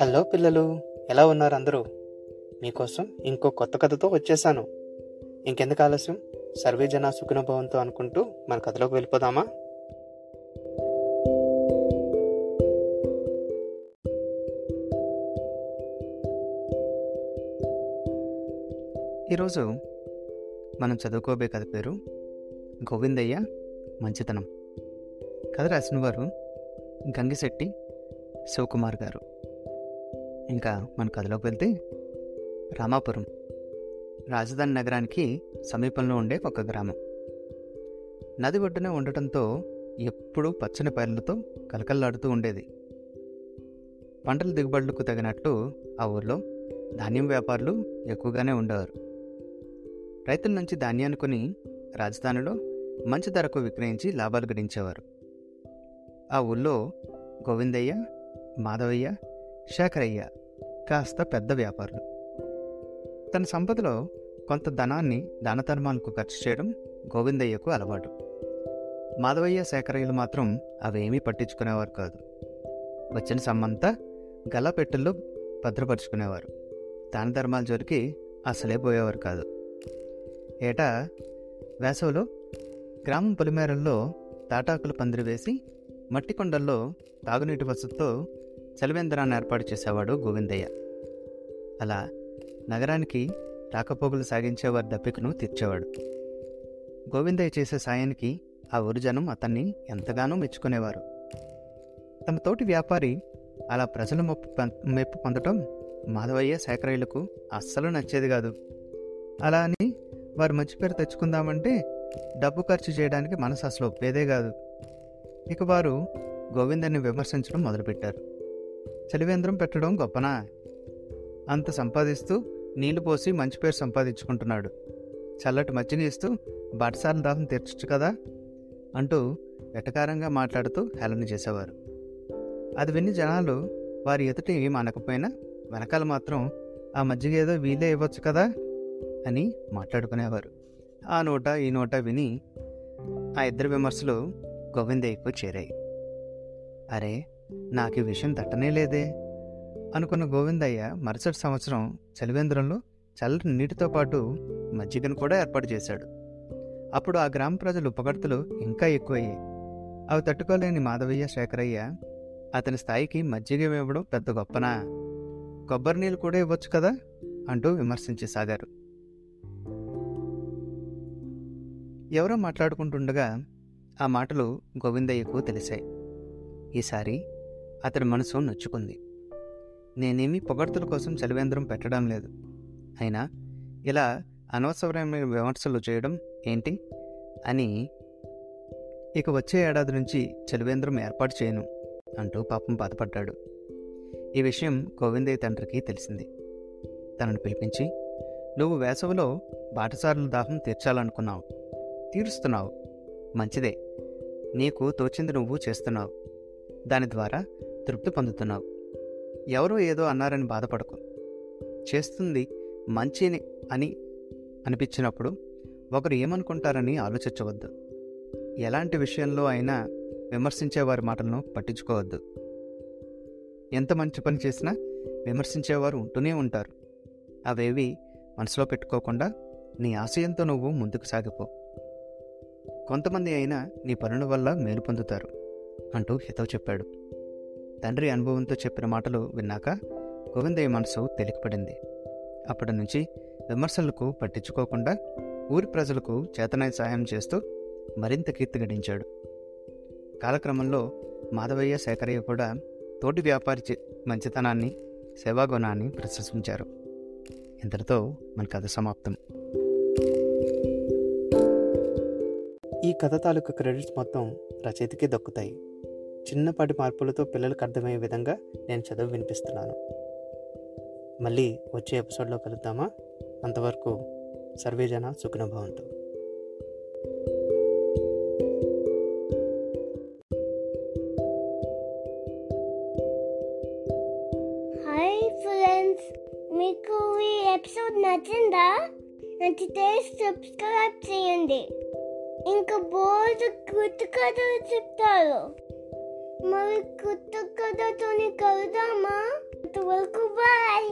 Hello పిల్లలు ఎలా ఉన్నారు అందరూ? మీకోసం ఇంకో కొత్త కథతో వచ్చేసాను. ఇంకెందుకు ఆలస్యం? సర్వే జన సుఖనుభవంతో అనుకుంటూ మన కథలోకి వెళ్ళిపోదామా? ఈరోజు మనం చదువుకోబే కథ పేరు గోవిందయ్య మంచితనం. కథ రాసిన వారు గంగిశెట్టి శివకుమార్ గారు. ఇంకా మన కథలోకి వెళ్తే రామాపురం. రాజధాని నగరానికి సమీపంలో ఉండే ఒక గ్రామం. నది ఒడ్డున ఉండటంతో ఎప్పుడూ పచ్చని పైర్లతో కలకల్లాడుతూ ఉండేది. పంటల దిగుబడులకు తగినట్లు ఆ ఊర్లో ధాన్యం వ్యాపారులు ఎక్కువగానే ఉండేవారు. రైతుల నుంచి ధాన్యాన్ని కొని రాజధానిలో మంచి ధరకు విక్రయించి లాభాలు గడించేవారు. ఆ ఊళ్ళో గోవిందయ్య మాధవయ్య శేఖరయ్య కాస్త పెద్ద వ్యాపారులు తన సంపదలో కొంత ధనాన్ని దానధర్మాలకు ఖర్చు చేయడం గోవిందయ్యకు అలవాటు. మాధవయ్య శేఖరయ్యలు మాత్రం అవేమీ పట్టించుకునేవారు కాదు. వచ్చిన సమ్మంతా గల్లాపెట్టెల్లో భద్రపరుచుకునేవారు. దాన ధర్మాల జోలికి అసలే పోయేవారు కాదు. ఏటా వేసవిలో గ్రామం పొలిమేరల్లో తాటాకులు పందిరి వేసి మట్టి కొండల్లో తాగునీటి వసతితో చలివేంద్రాన్ని ఏర్పాటు చేసేవాడు గోవిందయ్య. అలా నగరానికి రాకపోకలు సాగించేవారి దప్పికను తీర్చేవాడు. గోవిందయ్య చేసే సాయానికి ఆ ఊరిజనం అతన్ని ఎంతగానో మెచ్చుకునేవారు. తమ తోటి వ్యాపారి అలా ప్రజల మొప్పు మెప్పు పొందటం మాధవయ్య శేఖరయ్యలకు అస్సలు నచ్చేది కాదు. అలా అని వారు మంచి పేరు తెచ్చుకుందామంటే డబ్బు ఖర్చు చేయడానికి మనసు అసలు ఒప్పేదే కాదు. ఇక వారు గోవిందని విమర్శించడం మొదలుపెట్టారు. చలివేంద్రం పెట్టడం గొప్పనా? అంత సంపాదిస్తూ నీళ్ళు పోసి మంచి పేరు సంపాదించుకుంటున్నాడు. చల్లటి మజ్జిని ఇస్తూ బాటసాల దాహం తీర్చచ్చు కదా? అంటూ వెటకారంగా మాట్లాడుతూ హేళన చేసేవారు. అది విని జనాలు వారి ఎదుట ఏం అనకపోయినా వెనకాల మాత్రం ఆ మజ్జిగ ఏదో వీలే ఇవ్వచ్చు కదా? అని మాట్లాడుకునేవారు. ఆ నోట ఈ నోట విని ఆ ఇద్దరు విమర్శలు గోవిందయ్యకు చేరాయి. అరే నాకు ఈ విషయం దట్టనే లేదే. అనుకున్న గోవిందయ్య మరుసటి సంవత్సరం చలివేంద్రంలో చల్లని నీటితో పాటు మజ్జిగను కూడా ఏర్పాటు చేశాడు. అప్పుడు ఆ గ్రామ ప్రజలు పొగడ్తలు ఇంకా ఎక్కువయ్యాయి. అవి తట్టుకోలేని మాధవయ్య శేఖరయ్య అతని స్థాయికి మజ్జిగ ఇవ్వడం పెద్ద గొప్పనా? కొబ్బరి నీళ్ళు కూడా ఇవ్వచ్చు కదా? అంటూ విమర్శించసాగారు ఎవరో మాట్లాడుకుంటుండగా ఆ మాటలు గోవిందయ్యకు తెలిసాయి. ఈసారి అతడి మనసు నొచ్చుకుంది. నేనేమీ పొగడ్తల కోసం చలివేంద్రం పెట్టడం లేదు. అయినా ఇలా అనవసరమైన విమర్శలు చేయడం ఏంటి? అని ఇక వచ్చే ఏడాది నుంచి చలివేంద్రం ఏర్పాటు చేయను అంటూ పాపం బాధపడ్డాడు. ఈ విషయం గోవిందయ్య తండ్రికి తెలిసింది. తనను పిలిపించి నువ్వు వేసవిలో బాటసారుల దాహం తీర్చాలనుకున్నావు. తీరుస్తున్నావు. మంచిదే. నీకు తోచింది నువ్వు చేస్తున్నావు. దాని ద్వారా తృప్తి పొందుతున్నావు. ఎవరో ఏదో అన్నారని బాధపడకు. చేస్తుంది మంచిని అని అనిపించినప్పుడు ఒకరు ఏమనుకుంటారని ఆలోచించవద్దు. ఎలాంటి విషయంలో అయినా విమర్శించే వారి మాటలను పట్టించుకోవద్దు. ఎంత మంచి పని చేసినా విమర్శించేవారు ఉంటూనే ఉంటారు. అవేవి మనసులో పెట్టుకోకుండా నీ ఆశయంతో నువ్వు ముందుకు సాగిపో. కొంతమంది అయినా నీ పనుల వల్ల మేలు పొందుతారు. అంటూ హితవు చెప్పాడు. తండ్రి అనుభవంతో చెప్పిన మాటలు విన్నాక గోవిందయ్య మనసు తేలికపడింది. అప్పటి నుంచి విమర్శలకు పట్టించుకోకుండా ఊరి ప్రజలకు చేతనాయ సహాయం చేస్తూ మరింత కీర్తి గడించాడు. కాలక్రమంలో మాధవయ్య శేఖరయ్య కూడా తోటి వ్యాపారి మంచితనాన్ని సేవాగుణాన్ని ప్రశంసించారు. ఇంతటితో మన కథ సమాప్తం. ఈ కథ తాలూకు క్రెడిట్స్ మొత్తం రచయితకి దక్కుతాయి. చిన్నపాటి మార్పులతో పిల్లలకు అర్థమయ్యే విధంగా నేను చదువు వినిపిస్తున్నాను. మళ్ళీ వచ్చే ఎపిసోడ్లో కలుద్దామా? అంతవరకు సర్వేజన సుఖనుభవంతో. హాయ్ ఫ్రెండ్స్ మీకు ఈ ఎపిసోడ్ నచ్చిందా? నచ్చితే సబ్స్క్రైబ్ చేయండి. ఇంకా బోర్డు గుర్తు కథలు చెప్తారు. కవి కొత్త కథతోని కలుదామా అంతవరకు బాయ్